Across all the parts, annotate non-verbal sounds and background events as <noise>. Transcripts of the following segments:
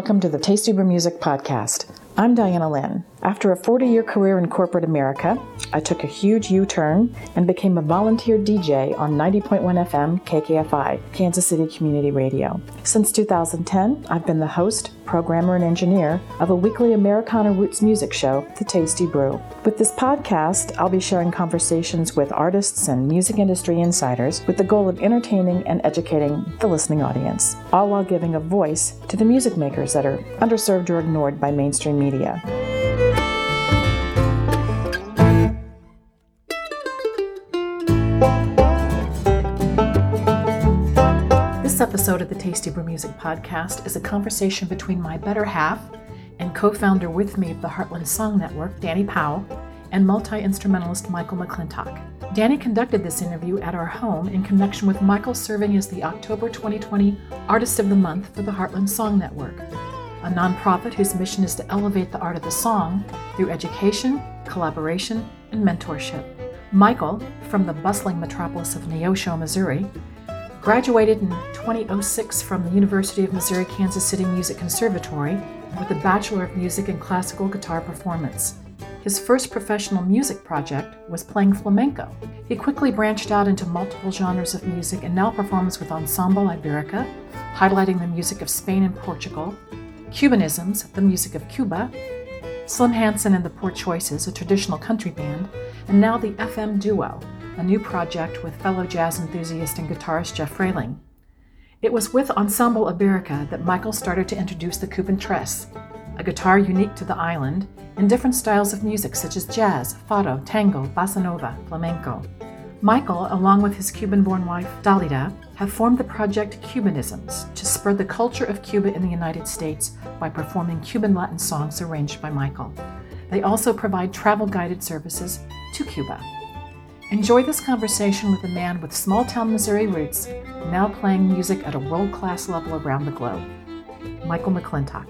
Welcome to the Tasty Brew Music Podcast. I'm Diana Lynn. After a 40 year career in corporate America, I took a huge U turn and became a volunteer DJ on 90.1 FM KKFI, Kansas City Community Radio. Since 2010, I've been the host, programmer, and engineer of a weekly Americana roots music show, The Tasty Brew. With this podcast, I'll be sharing conversations with artists and music industry insiders with the goal of entertaining and educating the listening audience, all while giving a voice to the music makers that are underserved or ignored by mainstream media. Episode of the Tasty Brew Music Podcast is a conversation between my better half and co founder with me of the Heartland Song Network, Danny Powell, and multi instrumentalist Michael McClintock. Danny conducted this interview at our home in connection with Michael serving as the October 2020 Artist of the Month for the Heartland Song Network, a nonprofit whose mission is to elevate the art of the song through education, collaboration, and mentorship. Michael, from the bustling metropolis of Neosho, Missouri, Graduated in 2006 from the University of Missouri Kansas City Music Conservatory with a Bachelor of Music in Classical Guitar Performance. His first professional music project was playing flamenco. He quickly branched out into multiple genres of music and now performs with Ensemble Iberica, highlighting the music of Spain and Portugal, Cubanisms, the music of Cuba, Slim Hansen and the Poor Choices, a traditional country band, and now the FM Duo, a new project with fellow jazz enthusiast and guitarist Jeff Frayling. It was with Ensemble Iberica that Michael started to introduce the Cuban Tres, a guitar unique to the island, in different styles of music such as jazz, fado, tango, bossa nova, flamenco. Michael, along with his Cuban born wife, Dalida, have formed the project Cubanisms to spread the culture of Cuba in the United States by performing Cuban Latin songs arranged by Michael. They also provide travel guided services to Cuba. Enjoy this conversation with a man with small town Missouri roots, now playing music at a world class level around the globe. Michael McClintock.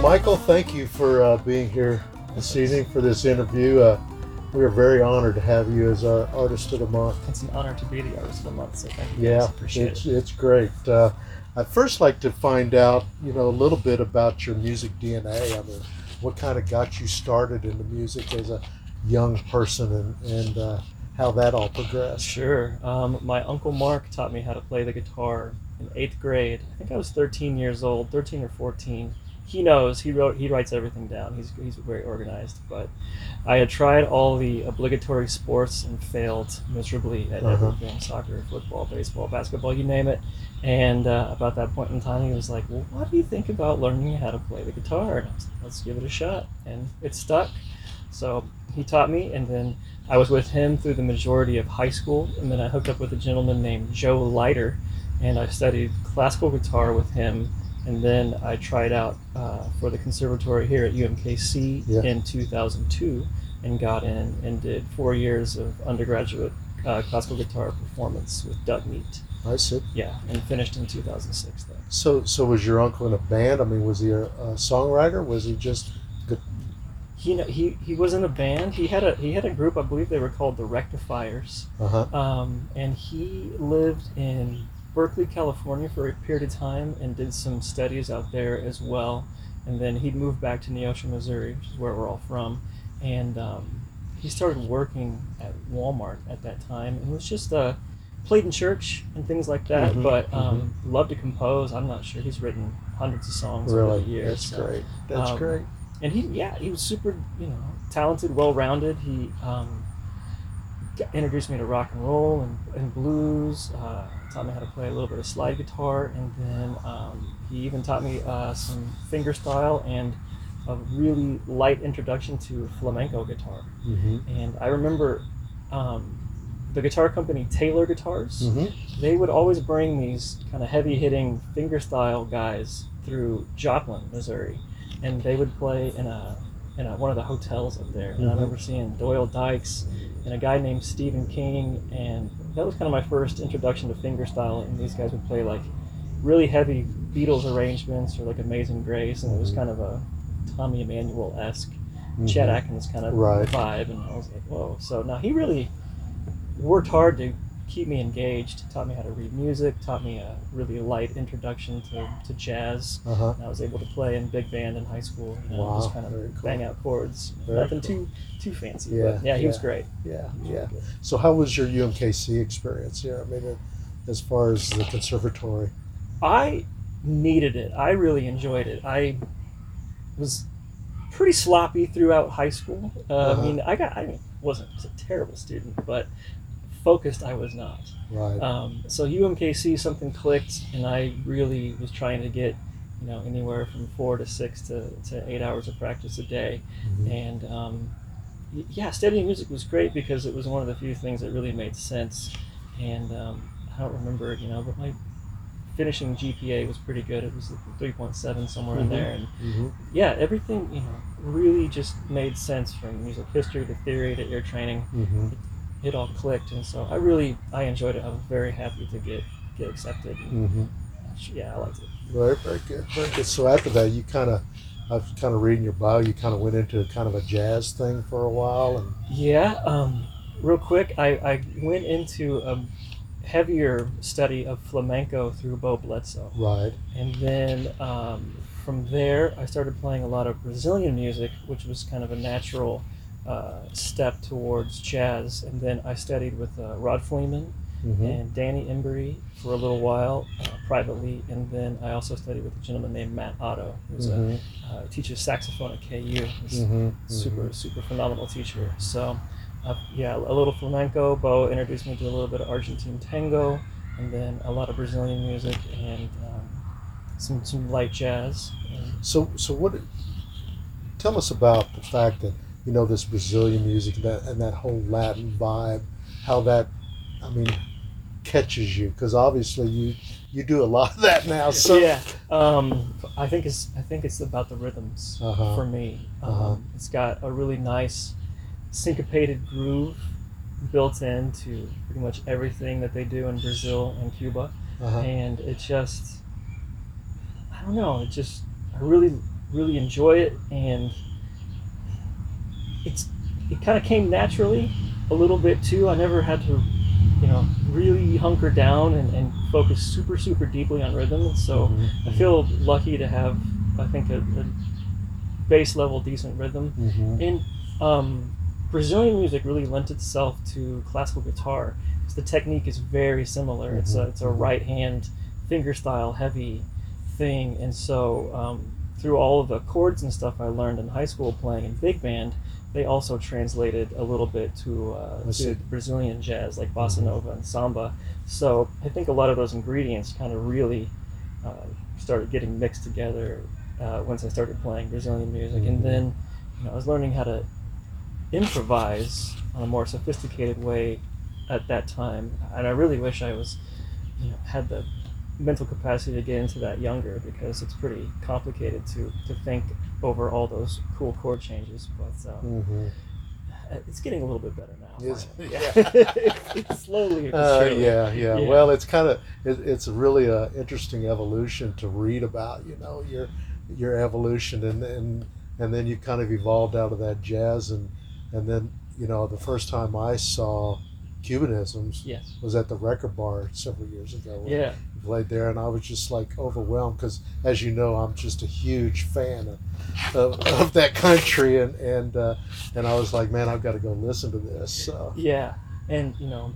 Michael, thank you for uh, being here this evening for this interview. Uh, we are very honored to have you as our Artist of the Month. It's an honor to be the artist of the month. So thank you. Yeah, appreciate it's, it. it's great. Uh, I'd first like to find out, you know, a little bit about your music DNA. I mean, what kind of got you started in the music as a young person and, and uh, how that all progressed. Sure. Um, my uncle Mark taught me how to play the guitar in eighth grade. I think I was 13 years old, 13 or 14. He knows. He wrote. He writes everything down. He's he's very organized. But I had tried all the obligatory sports and failed miserably at Uh-huh. everything: soccer, football, baseball, basketball, you name it. And uh, about that point in time, he was like, "Well, what do you think about learning how to play the guitar?" And I was like, "Let's give it a shot." And it stuck. So he taught me, and then I was with him through the majority of high school, and then I hooked up with a gentleman named Joe Leiter, and I studied classical guitar with him, and then I tried out uh, for the conservatory here at UMKC Yeah. in 2002, and got in and did four years of undergraduate uh, classical guitar performance with Doug Niedt. I see. Yeah, and finished in 2006 though. So, so was your uncle in a band? I mean, was he a, a songwriter? Was he just good? He, he he was in a band. He had a he had a group. I believe they were called the Rectifiers. Uh huh. Um, and he lived in Berkeley, California for a period of time and did some studies out there as well. And then he moved back to Neosho, Missouri, which is where we're all from. And um, he started working at Walmart at that time and was just uh, played in church and things like that. Mhm, But um, loved to compose. I'm not sure. He's written hundreds of songs over the years. That's so- great. That's um, great. and he yeah he was super you know talented well-rounded he um, introduced me to rock and roll and, and blues uh, taught me how to play a little bit of slide guitar and then um, he even taught me uh, some fingerstyle and a really light introduction to flamenco guitar hmm and i remember um, the guitar company taylor guitars hmm they would always bring these kind of heavy hitting fingerstyle guys through Joplin, Missouri, and they would play in a in a, one of the hotels up there. And I Mhm. remember seeing Doyle Dykes and a guy named Stephen King, and that was kind of my first introduction to fingerstyle. And these guys would play like really heavy Beatles arrangements or like Amazing Grace, and it was Mhm. kind of a Tommy Emmanuel esque, Chet Mhm. Atkins kind of Right. vibe, and I was like, whoa. So now he really worked hard to keep me engaged, taught me how to read music, taught me a really light introduction to, to jazz. Uh-huh. And I was able to play in big band in high school, you know, Wow, just kind of cool. bang out chords. Very Nothing cool. too too fancy, Yeah, but yeah, he was great. Yeah, was yeah. really. So how was your UMKC experience here? I mean, uh, as far as the conservatory. I needed it. I really enjoyed it. I was pretty sloppy throughout high school. Uh, Uh-huh. I mean, I got I wasn't a terrible student, but focused I was not. Right. Um, so UMKC something clicked, and I really was trying to get you know anywhere from four to six to, to eight hours of practice a day, Mhm. and um, yeah, studying music was great because it was one of the few things that really made sense. And um, I don't remember you know, but my finishing GPA was pretty good. It was 3.7 somewhere in Mhm. there, and Mhm. yeah, everything you know really just made sense from music history to theory to ear training. It all clicked, and so I really I enjoyed it. I was very happy to get get accepted. And, Mhm. yeah, I liked it. Very, very good. Very good. So after that, you kind of, I was kind of reading your bio. You kind of went into kind of a jazz thing for a while, and Yeah, um, real quick, I, I went into a heavier study of flamenco through Bo Bledsoe. right. And then um, from there, I started playing a lot of Brazilian music, which was kind of a natural uh, step towards jazz. And then I studied with uh, Rod Fleeman Mhm. and Danny Embrey for a little while uh, privately. And then I also studied with a gentleman named Matt Otto, who's Mhm. a uh, teaches saxophone at KU. He's Mhm. super super phenomenal teacher. So, uh, yeah, a little flamenco. Bo introduced me to a little bit of Argentine tango, and then a lot of Brazilian music and um, some some light jazz. And, So, so what? Tell us about the fact that you know this Brazilian music and that, and that whole Latin vibe. How that, I mean, catches you because obviously you you do a lot of that now. So yeah, um, I think it's I think it's about the rhythms Uh-huh. for me. Um, Uh-huh. It's got a really nice syncopated groove built into pretty much everything that they do in Brazil and Cuba. Uh-huh. and it just I don't know, it just I really really enjoy it and it's it kind of came naturally a little bit too. I never had to you know really hunker down and, and focus super super deeply on rhythm. So Mhm. I feel lucky to have I think a, a base level decent rhythm Mhm. and um, Brazilian music really lent itself to classical guitar because The technique is very similar. It's a it's a right hand finger style heavy thing, and so um, through all of the chords and stuff I learned in high school playing in big band, they also translated a little bit to uh, to Brazilian jazz like bossa Mhm. nova and samba. So I think a lot of those ingredients kind of really uh, started getting mixed together uh, once I started playing Brazilian music, Mhm. and then you know, I was learning how to improvise on a more sophisticated way at that time, and I really wish I was, you know, had the mental capacity to get into that younger because it's pretty complicated to to think over all those cool chord changes. But um, Mhm. it's getting a little bit better now. Finally. Yeah. it's, <laughs> it's slowly. Uh, yeah, yeah, Yeah. Well, it's kind of it, it's really a interesting evolution to read about. You know your your evolution, and and and then you kind of evolved out of that jazz, and and then you know the first time I saw Cubanisms Yes. was at the record bar several years ago. Yeah. Played there, and I was just like overwhelmed because, as you know, I'm just a huge fan of, of, of that country, and and uh, and I was like, man, I've got to go listen to this. So. Yeah, and you know,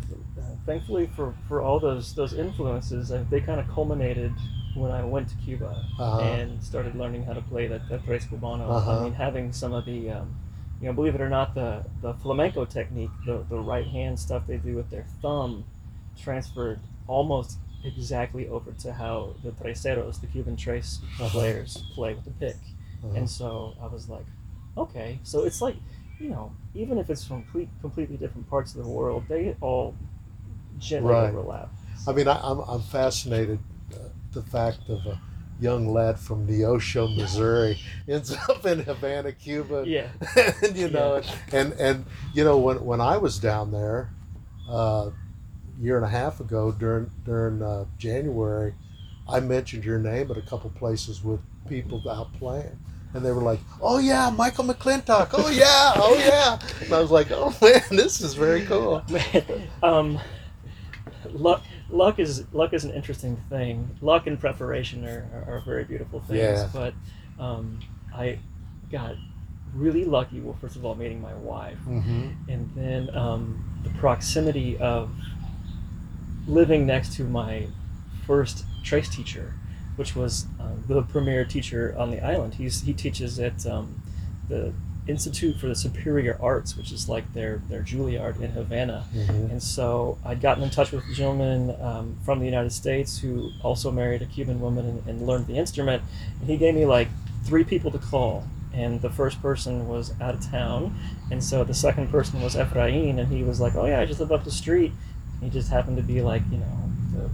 thankfully for, for all those those influences, uh, they kind of culminated when I went to Cuba Uh-huh. and started learning how to play that, that tres cubano. Uh-huh. I mean, having some of the, um, you know, believe it or not, the, the flamenco technique, the, the right hand stuff they do with their thumb, transferred almost exactly over to how the treseros, the Cuban tres Uh-huh. players, play with the pick. Uh-huh. And so I was like, okay, so it's like, you know, even if it's from complete, completely different parts of the world, they all gently Right. overlap. I mean, I, I'm, I'm fascinated uh, the fact of a young lad from Neosho, Missouri, <laughs> ends up in Havana, Cuba. Yeah. <laughs> and you know, and and you know when when I was down there, uh, year and a half ago during during uh, January, I mentioned your name at a couple places with people out playing. And they were like, "Oh yeah, Michael McClintock. Oh yeah, oh yeah." And I was like, "Oh <laughs> man, this is very cool." <laughs> um, luck, luck is luck is an interesting thing. Luck and preparation are, are, are very beautiful things. Yeah. But um, I got really lucky. Well, first of all, meeting my wife, hmm and then um, the proximity of living next to my first tres teacher, which was um, the premier teacher on the island. He's he teaches at um, the Institute for the Superior Arts, which is like their their Juilliard in Havana. hmm And so I'd gotten in touch with a gentleman um, from the United States who also married a Cuban woman and, and learned the instrument. And he gave me like three people to call. And the first person was out of town. And so the second person was Efrain. And he was like, oh, yeah, I just live up the street. He just happened to be like, you know, the,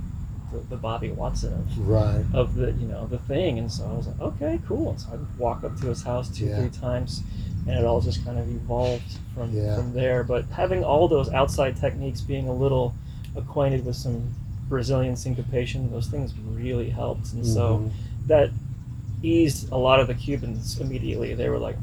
the, the Bobby Watson of, Right. of the you know the thing and so I was like okay cool and so I'd walk up to his house two Yeah. three times and it all just kind of evolved from Yeah. from there but having all those outside techniques being a little acquainted with some Brazilian syncopation those things really helped and so Mhm. that eased a lot of the Cubans immediately they were like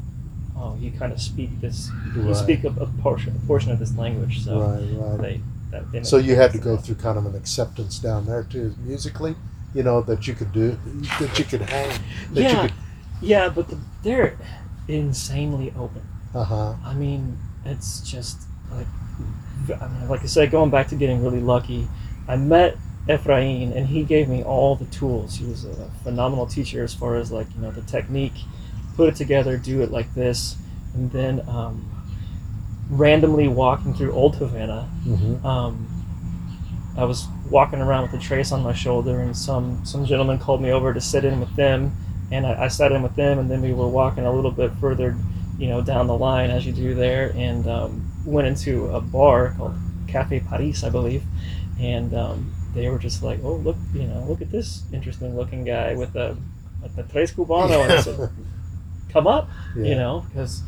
oh you kind of speak this you speak a, a portion a portion of this language so right. Right. they that, So you had to go through kind of an acceptance down there too, musically. You know that you could do, that you could hang. That yeah You could, yeah but the, they're insanely open uh huh. I mean, it's just like, I mean, like I said, going back to getting really lucky, I met Efrain and he gave me all the tools. He was a phenomenal teacher as far as like, you know, the technique, put it together, do it like this. And then um, randomly walking through Old Havana, hmm um, I was walking around with a tres on my shoulder, and some some gentleman called me over to sit in with them, and I, I sat in with them, and then we were walking a little bit further, you know, down the line as you do there, and um, went into a bar called Cafe Paris, I believe, and um, they were just like, "Oh, look, you know, look at this interesting looking guy with a the tres cubano," and I said, <laughs> "Come up." Yeah. you know, because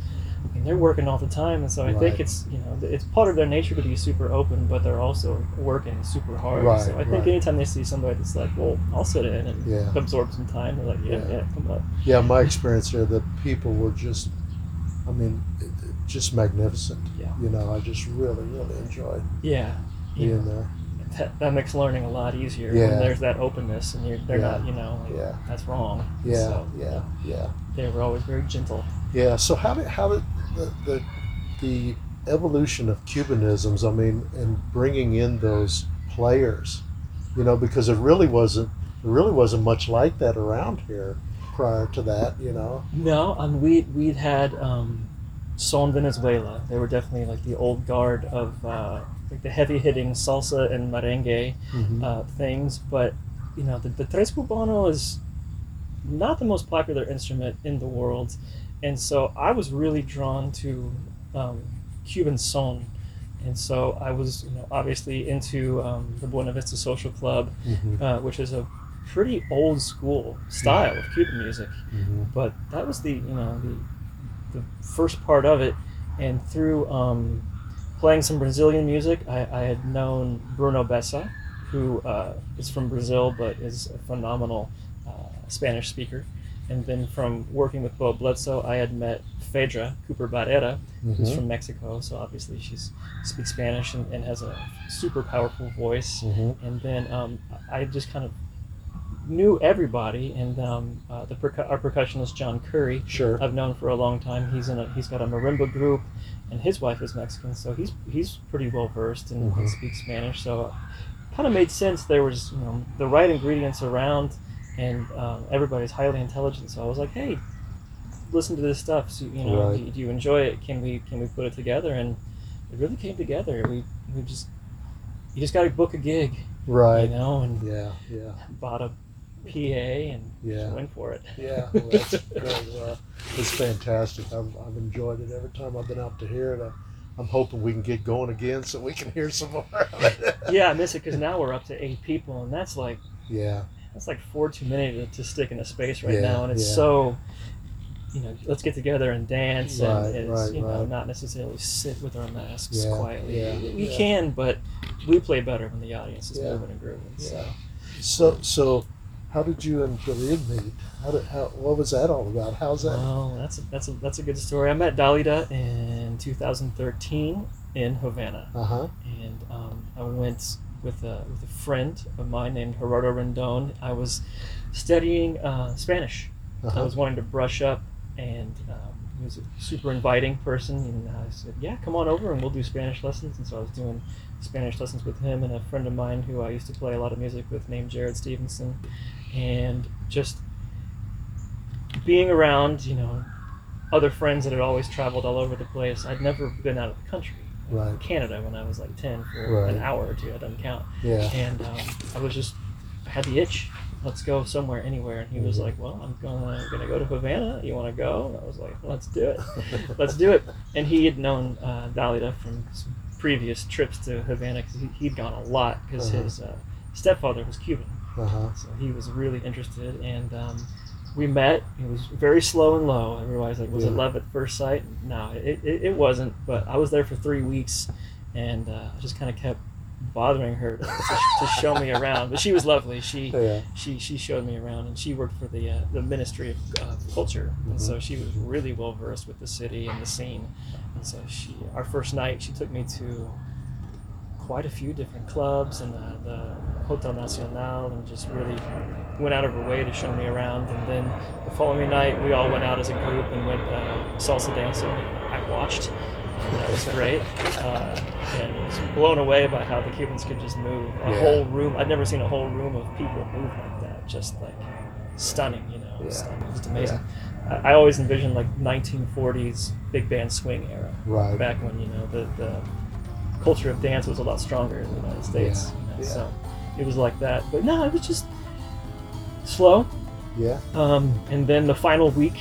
I mean, they're working all the time, and so I Right. think it's you know it's part of their nature to be super open, but they're also working super hard. Right, so I think right. anytime they see somebody that's like, well, I'll sit in and Yeah. absorb some time, they're like, yeah, Yeah. yeah, come up. Yeah, my experience here, the people were just, I mean, just magnificent. Yeah. You know, I just really, really enjoyed Yeah, being know, there. that, that makes learning a lot easier Yeah. when there's that openness and you're, they're Yeah. not, you know, like, Yeah. that's wrong. Yeah, So, yeah, yeah, They were always very gentle. yeah. So how did how did the the, the evolution of Cubanisms? I mean, and bringing in those players, you know, because it really wasn't it really wasn't much like that around here prior to that. You know. No, um, we we'd had um, Son Venezuela. They were definitely like the old guard of uh, like the heavy hitting salsa and merengue Mhm. uh, things. But you know, the, the tres cubano is not the most popular instrument in the world, and so I was really drawn to um, Cuban son. And so I was, you know, obviously into um, the Buena Vista Social Club, Mhm. uh, which is a pretty old school style of Cuban music Mhm. but that was the you know the the first part of it and through um, playing some brazilian music I, I had known bruno bessa who uh, is from brazil but is a phenomenal uh, spanish speaker and then from working with bo bledsoe i had met phaedra cooper barrera who's Mhm. from mexico so obviously she speaks spanish and, and has a super powerful voice Mhm. and then um, I just kind of knew everybody, and um, uh, the percu- our percussionist John Curry, Sure. I've known for a long time. He's in a he's got a marimba group, and his wife is Mexican, so he's he's pretty well versed and, Mhm. and speaks Spanish. So, kind of made sense. There was you know the right ingredients around, and um, everybody's highly intelligent. So I was like, hey, listen to this stuff. So you know, Right. do, do you enjoy it? Can we can we put it together? And it really came together. We we just you just got to book a gig, Right. you know, and Yeah. Yeah. bought a PA and Yeah. went for it. Yeah, well, that's. <laughs> Well, it's fantastic. I've, I've enjoyed it every time I've been out to hear it. I, I'm hoping we can get going again so we can hear some more. of it. yeah, I miss it <laughs> because now we're up to eight people, and that's like Yeah. That's like four too many to, to stick in a space right Yeah, now, and it's yeah. so. You know, let's get together and dance, Right, and it's, right, you know, right. not necessarily sit with our masks Yeah, quietly. yeah, we yeah. can, but we play better when the audience is moving and grooving. So. So, so how did you and Dalia meet? How did how, what was that all about? How's that? Well, that's a, that's a, that's a good story. I met Dalida in 2013 in Havana, Uh huh. and um, I went with a with a friend of mine named Gerardo Rendon. I was studying uh, Spanish. I Uh-huh. was wanting to brush up, and um, he was a super inviting person. And I said, "Yeah, come on over, and we'll do Spanish lessons." And so I was doing Spanish lessons with him and a friend of mine who I used to play a lot of music with, named Jared Stevenson, and just being around, you know, other friends that had always traveled all over the place. I'd never been out of the country. Right. Canada when I was like 10 for an hour or two. I didn't count. Yeah. And um, I was just, I had the itch. Let's go somewhere, anywhere. And he was Mhm. like, "Well, I'm gonna gonna go to Havana. You want to go?" And I was like, "Let's do it. <laughs> Let's do it." And he had known uh, Dalida from some previous trips to Havana because he, he'd gone a lot because Uh-huh. his uh, stepfather was Cuban. Uh huh. So he was really interested, and um, we met. It was very slow and low. Everybody's like, "Was it love at first sight?" No, it, it, it wasn't. But I was there for three weeks, and uh, I just kind of kept bothering her to, to, show me around. But she was lovely. She <laughs> Yeah. she she showed me around, and she worked for the uh, the Ministry of uh, Culture, and so she was really well versed with the city and the scene. And so she, our first night, she took me to quite a few different clubs and the, the Hotel Nacional, and just really went out of her way to show me around. And then the following night, we all went out as a group and went uh, salsa dancing. I watched. And that was great, uh, and was blown away by how the Cubans could just move a Yeah. whole room. I'd never seen a whole room of people move like that. Just like stunning, you know, Yeah. stunning, just amazing. I, I always envisioned like 1940s big band swing era, Right. back when you know the, the culture of dance was a lot stronger in the United States. Yeah. Yeah. So it was like that, but no, it was just slow. Yeah. Um, and then the final week,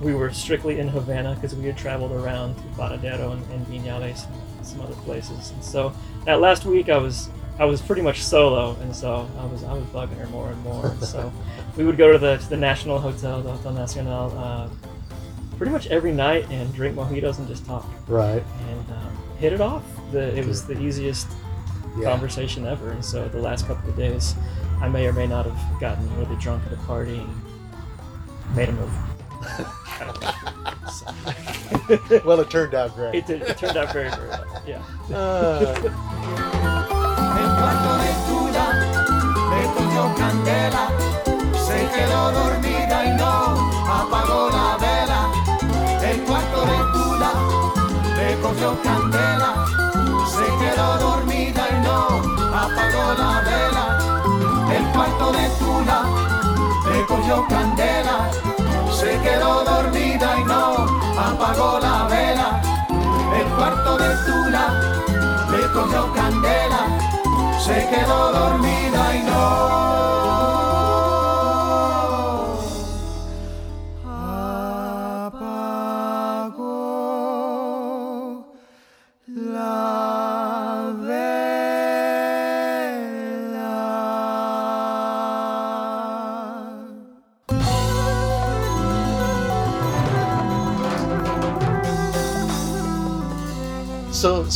we were strictly in Havana because we had traveled around to Varadero and, and Vinales and some other places. And so that last week, I was I was pretty much solo, and so I was I was bugging her more and more. And so <laughs> we would go to the to the National Hotel, the Hotel Nacional, uh, pretty much every night and drink mojitos and just talk Right. and um, hit it off. The, it was the easiest Yeah. conversation ever. And so the last couple of days, I may or may not have gotten really drunk at a party and made a move. I don't know. So, well, it turned out great. it, did, it turned out very, very well. Yeah. Uh, cogió candela, se quedó dormida y no apagó la vela. El cuarto de Tula le cogió candela, se quedó dormida y no apagó la vela. El cuarto de Tula le cogió candela, se quedó dormida y no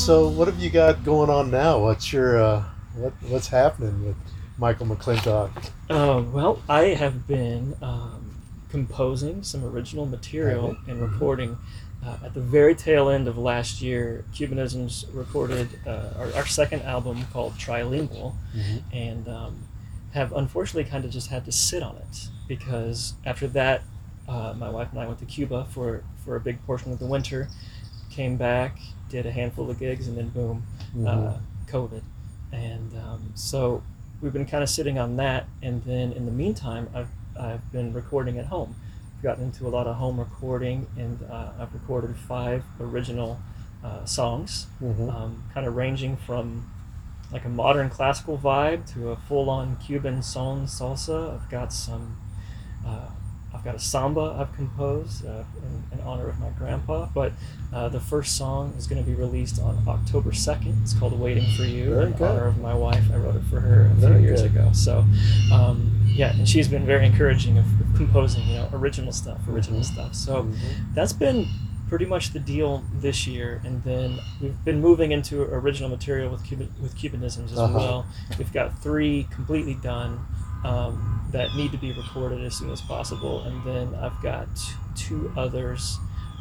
so, what have you got going on now? What's your uh, what what's happening with Michael McClintock? Uh, well, I have been um, composing some original material and recording. Uh, at the very tail end of last year, Cubanisms recorded uh, our, our second album called Trilingual, Mhm. and um, have unfortunately kind of just had to sit on it because after that, uh, my wife and I went to Cuba for, for a big portion of the winter, came back, did a handful of gigs, and then boom, uh, Mhm. COVID. And um, so we've been kind of sitting on that. And then in the meantime, I've, I've been recording at home. I've gotten into a lot of home recording, and uh, I've recorded five original uh, songs, Mhm. um, kind of ranging from like a modern classical vibe to a full-on Cuban son salsa. I've got some. I've got a samba I've composed uh, in, in honor of my grandpa, but uh, the first song is going to be released on October 2nd. It's called Waiting for You Very in good. honor of my wife. I wrote it for her a Very few years good. ago. So, um, yeah, and she's been very encouraging of, composing, you know, original stuff, original Mhm. stuff. So Mhm. that's been pretty much the deal this year. And then we've been moving into original material with Cuban, with Cubanisms as Uh-huh. well. We've got three completely done. Um, that need to be recorded as soon as possible, and then I've got two others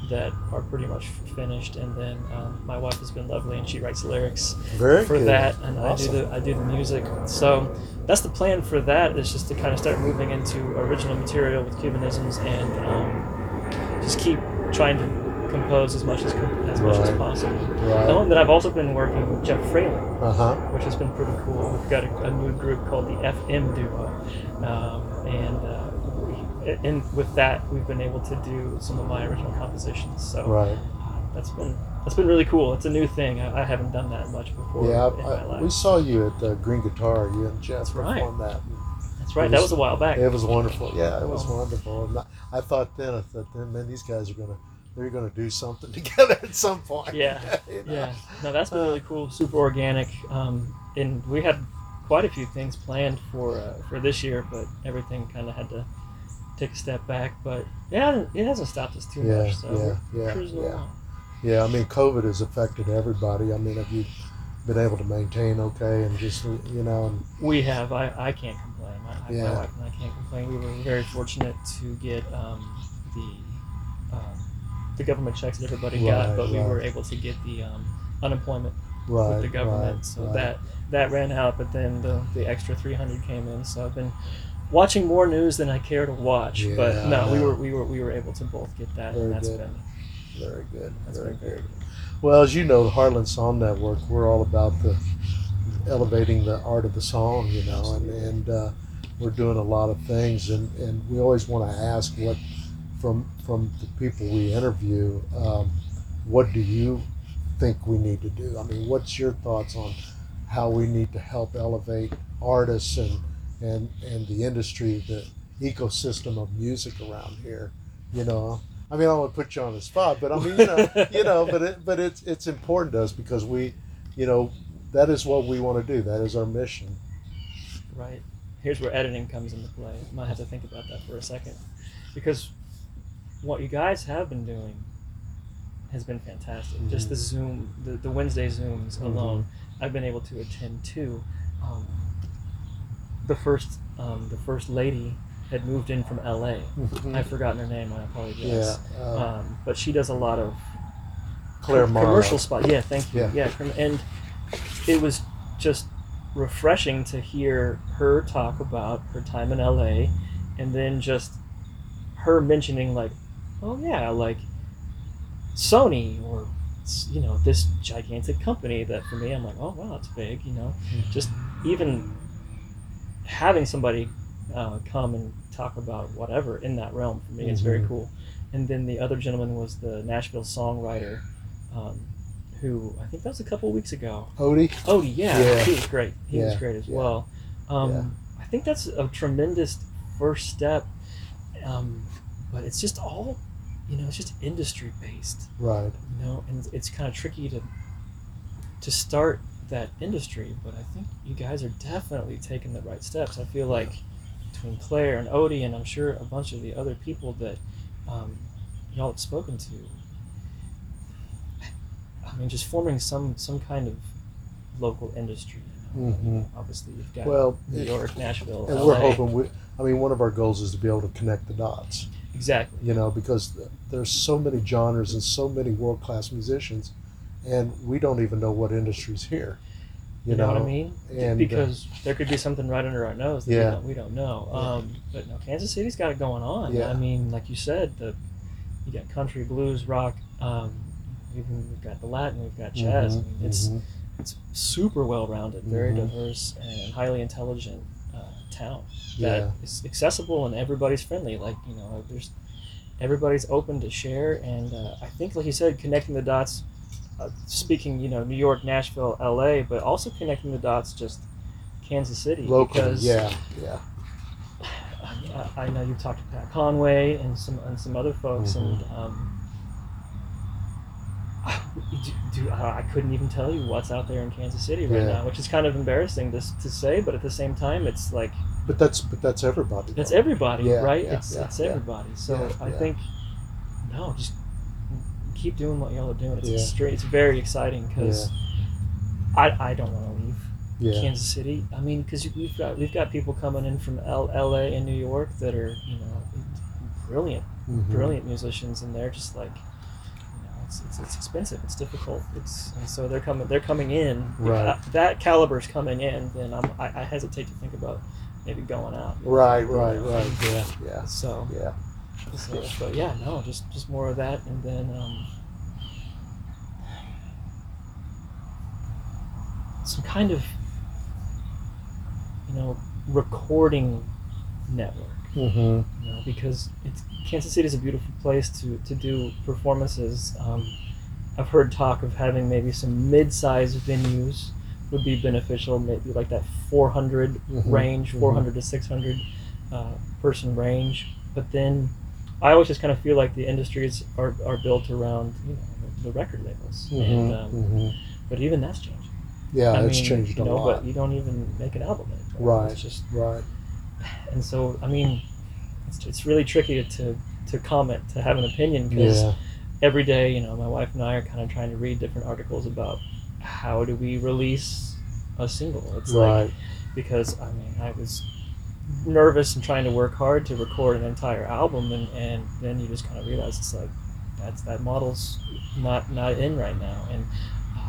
that are pretty much finished, and then um, my wife has been lovely, and she writes lyrics Very for good. that, and Awesome. I do the I do the music. So that's the plan for that is just to kind of start moving into original material with Cubanisms and um, just keep trying to compose as much as as much as possible. Right. Knowing that I've also been working with Jeff Fraley, Uh huh. which has been pretty cool. We've got a, a new group called the FM Duo, um, and uh, we, and with that we've been able to do some of my original compositions. So Right. that's been that's been really cool. It's a new thing. I, I haven't done that much before Yeah, in my I, life. we saw you at the Green Guitar. You and Jeff That's right. that. That's right. it That was- was a while back. It was wonderful. Yeah, it was wonderful. I, I thought then, I thought then, man, these guys are gonna, they're gonna do something <laughs> together at some point. Yeah, <laughs> You know? Yeah, no, that's been really cool. Super organic. Um, and we had quite a few things planned for uh, for this year, but everything kind of had to take a step back. But yeah, it hasn't stopped us too Yeah, much. So yeah, yeah, yeah. along. Yeah, I mean, COVID has affected everybody. I mean, have you been able to maintain okay and just, you know, and We have. I, I can't complain. I- Yeah. My wife and I can't complain. We were very fortunate to get um, the um, the government checks that everybody Right, got, but we were able to get the um, unemployment right, with the government. right, so right. that that ran out, but then the, the extra 300 came in. So I've been watching more news than I care to watch. but no, we were we were we were able to both get that, Very and that's good. been very good, that's very been good. good. Well, as you know, the Heartland Song Network, we're all about the elevating the art of the song, you know, and, and uh, we're doing a lot of things, and, and we always want to ask what from from the people we interview, um, what do you think we need to do? I mean, what's your thoughts on how we need to help elevate artists and and and the industry, the ecosystem of music around here? You know, I mean, I to put you on the spot, but I mean, you know, <laughs> you know, but it, but it's it's important to us because we, you know, that is what we want to do. That is our mission. Right. Here's where editing comes into play. Might have to think about that for a second, because what you guys have been doing has been fantastic. Just the Zoom, the, the Wednesday Zooms Mhm. alone, I've been able to attend to. Um, the first, um, the first lady had moved in from LA. I've forgotten her name. I apologize. Yeah, uh, Um, but she does a lot of Claire com- commercial spot. Yeah, thank you. Yeah. Yeah, com- and it was just refreshing to hear her talk about her time in LA, and then just her mentioning like, oh yeah, like Sony or you know this gigantic company that for me I'm like, oh wow, it's big. You know, just even having somebody uh, come and talk about whatever in that realm for me is very cool. And then the other gentleman was the Nashville songwriter, um, who I think that was a couple weeks ago. Odie. Odie, yeah, Yeah. he was great. He was great as yeah, well. Um, yeah. I think that's a tremendous first step, um, but it's just all, you know, it's just industry based, Right. you know, and it's kind of tricky to to start that industry. But I think you guys are definitely taking the right steps. I feel like between Claire and Odie, and I'm sure a bunch of the other people that um, y'all have spoken to. I mean, just forming some some kind of local industry. You know? Mhm. Obviously, you've got Well, New York, Nashville, And LA. we're hoping we. I mean, one of our goals is to be able to connect the dots. Exactly. You know, because there's so many genres and so many world class musicians, and we don't even know what industry's here. You, know, what I mean? and, uh, because there could be something right under our nose that Yeah. we, don't, we don't know. Yeah. Um, but no, Kansas City's got it going on. Yeah. I mean, like you said, the you got country, blues, rock. Um, even we've got the Latin, we've got jazz. I Mhm, mean, it's mhm. it's super well rounded, very Mhm. diverse, and highly intelligent town Yeah. that is accessible and everybody's friendly. Like you know, there's everybody's open to share, and uh, I think, like you said, connecting the dots. Uh, speaking, you know, New York, Nashville, L.A., but also connecting the dots just Kansas City. locally. because Yeah. Yeah. <sighs> I, I know you've talked to Pat Conway and some and some other folks, Mhm. and um, <sighs> do, do, I couldn't even tell you what's out there in Kansas City right Yeah. now, which is kind of embarrassing to, to say, but at the same time, it's like But that's but that's everybody. it's though. everybody, Yeah, right? yeah, it's it's everybody. So I think no, just keep doing what y'all are doing. It's it's very exciting because I I don't want to leave. Kansas City. I mean, because we've got we've got people coming in from L- L.A. and New York that are you know brilliant, Mhm. brilliant musicians, and they're just like, it's, it's, it's expensive, it's difficult, it's and so they're coming they're coming in. Right. That, that caliber's coming in, then I'm, I, I hesitate to think about maybe going out. Right, right, right. Yeah, yeah, So, yeah. so but yeah, no, just just more of that, and then um, some kind of you know recording network Mm-hmm. you know, because it's Kansas City is a beautiful place to, to do performances. Um, I've heard talk of having maybe some mid-sized venues would be beneficial, maybe like that 400 Mhm, range, mhm. 400 to 600 uh, person range. But then I always just kind of feel like the industries are, are built around you know the, record labels, and um, hmm but even that's changing. Yeah, I it's mean, changed you a know, lot. But you don't even make an album anymore. Right. It's just Right. And so I mean, it's, it's really tricky to to comment to have an opinion because Yeah. every day, you know, my wife and I are kind of trying to read different articles about how do we release a single. It's like because I mean I was nervous and trying to work hard to record an entire album, and, and then you just kind of realize it's like that's that model's not not in right now, and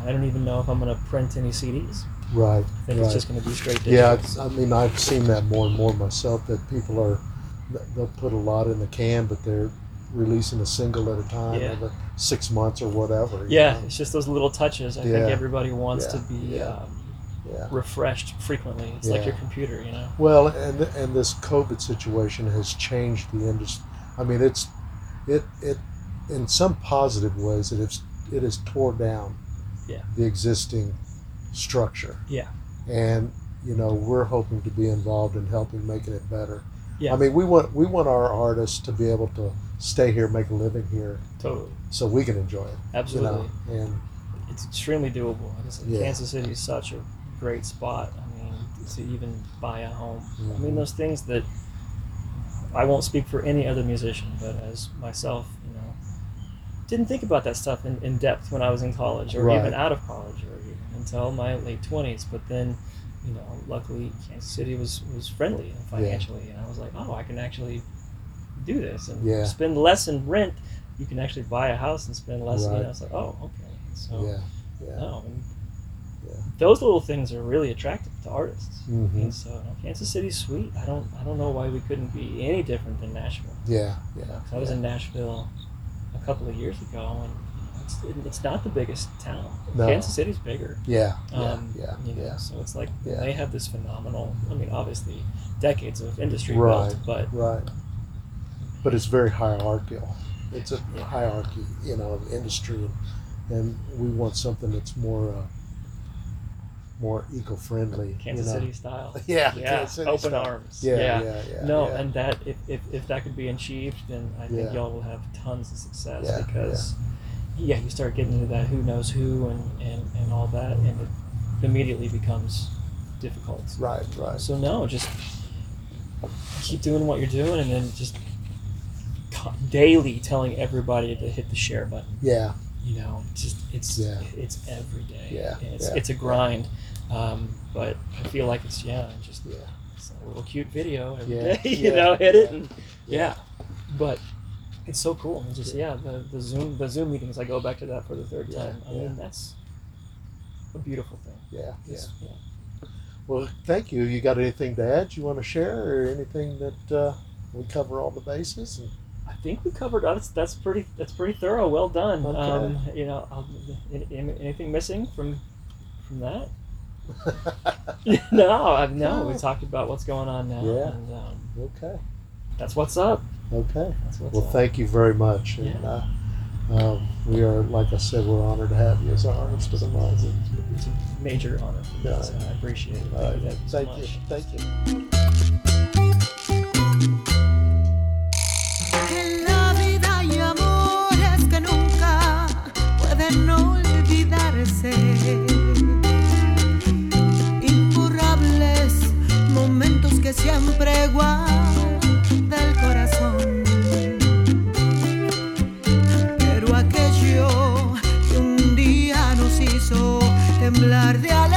I don't even know if I'm going to print any CDs. Right. I think right. it's just going to be straight digital. Yeah, it's, I mean, I've seen that more and more myself. That people are, they'll put a lot in the can, but they're releasing a single at a time, Yeah. every six months or whatever. Yeah, know? it's just those little touches. I think everybody wants Yeah. to be Yeah. um, yeah. refreshed frequently. It's like your computer, you know. Well, and and this COVID situation has changed the industry. I mean, it's it it in some positive ways it has it has tore down Yeah. the existing structure. Yeah. And you know, we're hoping to be involved in helping making it better. Yeah. I mean, we want we want our artists to be able to stay here, make a living here, Totally, so we can enjoy it. absolutely. You know, and It's extremely doable. Like I Yeah. Kansas City is such a great spot. I mean, to even buy a home. I Mhm. mean, those things that I won't speak for any other musician, but as myself, you know, didn't think about that stuff in, in depth when I was in college or Right. even out of college or until my late twenties. But then, you know, luckily Kansas City was was friendly financially, and I was like, oh, I can actually do this and Yeah. spend less in rent. You can actually buy a house and spend less. Right. know, it's like, oh, okay. So yeah, yeah, no, and Yeah. those little things are really attractive to artists. Mhm. And so no, Kansas City's sweet. I don't I don't know why we couldn't be any different than Nashville. yeah, You know, I was in Nashville a couple of years ago, and it's, it's not the biggest town. No. Kansas City's bigger. Yeah, yeah, Um, yeah, you know, yeah. So it's like Yeah. they have this phenomenal. I mean, obviously, decades of industry Right. built, but Right. But it's very hierarchical. It's a Yeah. hierarchy, you know, of industry, and, we want something that's more, uh, more eco-friendly. Kansas you know? City style. <laughs> Yeah, Yeah, open style. arms. Yeah, yeah. yeah, yeah. no, yeah. and that if, if, if that could be achieved, then I think Yeah. y'all will have tons of success Yeah, because yeah. you start getting into that who knows who and, and, and all that, and it immediately becomes difficult. right, right. So no, just keep doing what you're doing, and then just daily telling everybody to hit the share button. Yeah, You know, just it's Yeah. it's every day. Yeah, And it's yeah, it's a grind, um, but I feel like it's yeah, just yeah, it's a little cute video every Yeah, day, <laughs> you know, hit it and yeah. But it's so cool. And just yeah, the, the Zoom the Zoom meetings. I go back to that for the third Yeah, time. I yeah. mean, that's a beautiful thing. yeah, yeah. It's- yeah. Well, thank you. You got anything to add you want to share, or anything that uh, we cover all the bases? And, I think we covered that's that's pretty that's pretty thorough. Well done. Okay. Um, you know, any- anything missing from from that? <laughs> <laughs> no, I've, no. We talked about what's going on now, Yeah. and um, okay, that's what's up. Okay. Well, up. thank you very much. And, Yeah. uh, um, we are, like I said, we're honored to have you as our artist of the month. It's a major honor for me. Yeah. So I appreciate it. All right. Thank you so Thank you. Thank you. En la vida hay amores que nunca pueden olvidarse. Imborrables momentos que siempre guarda temblar de alegría.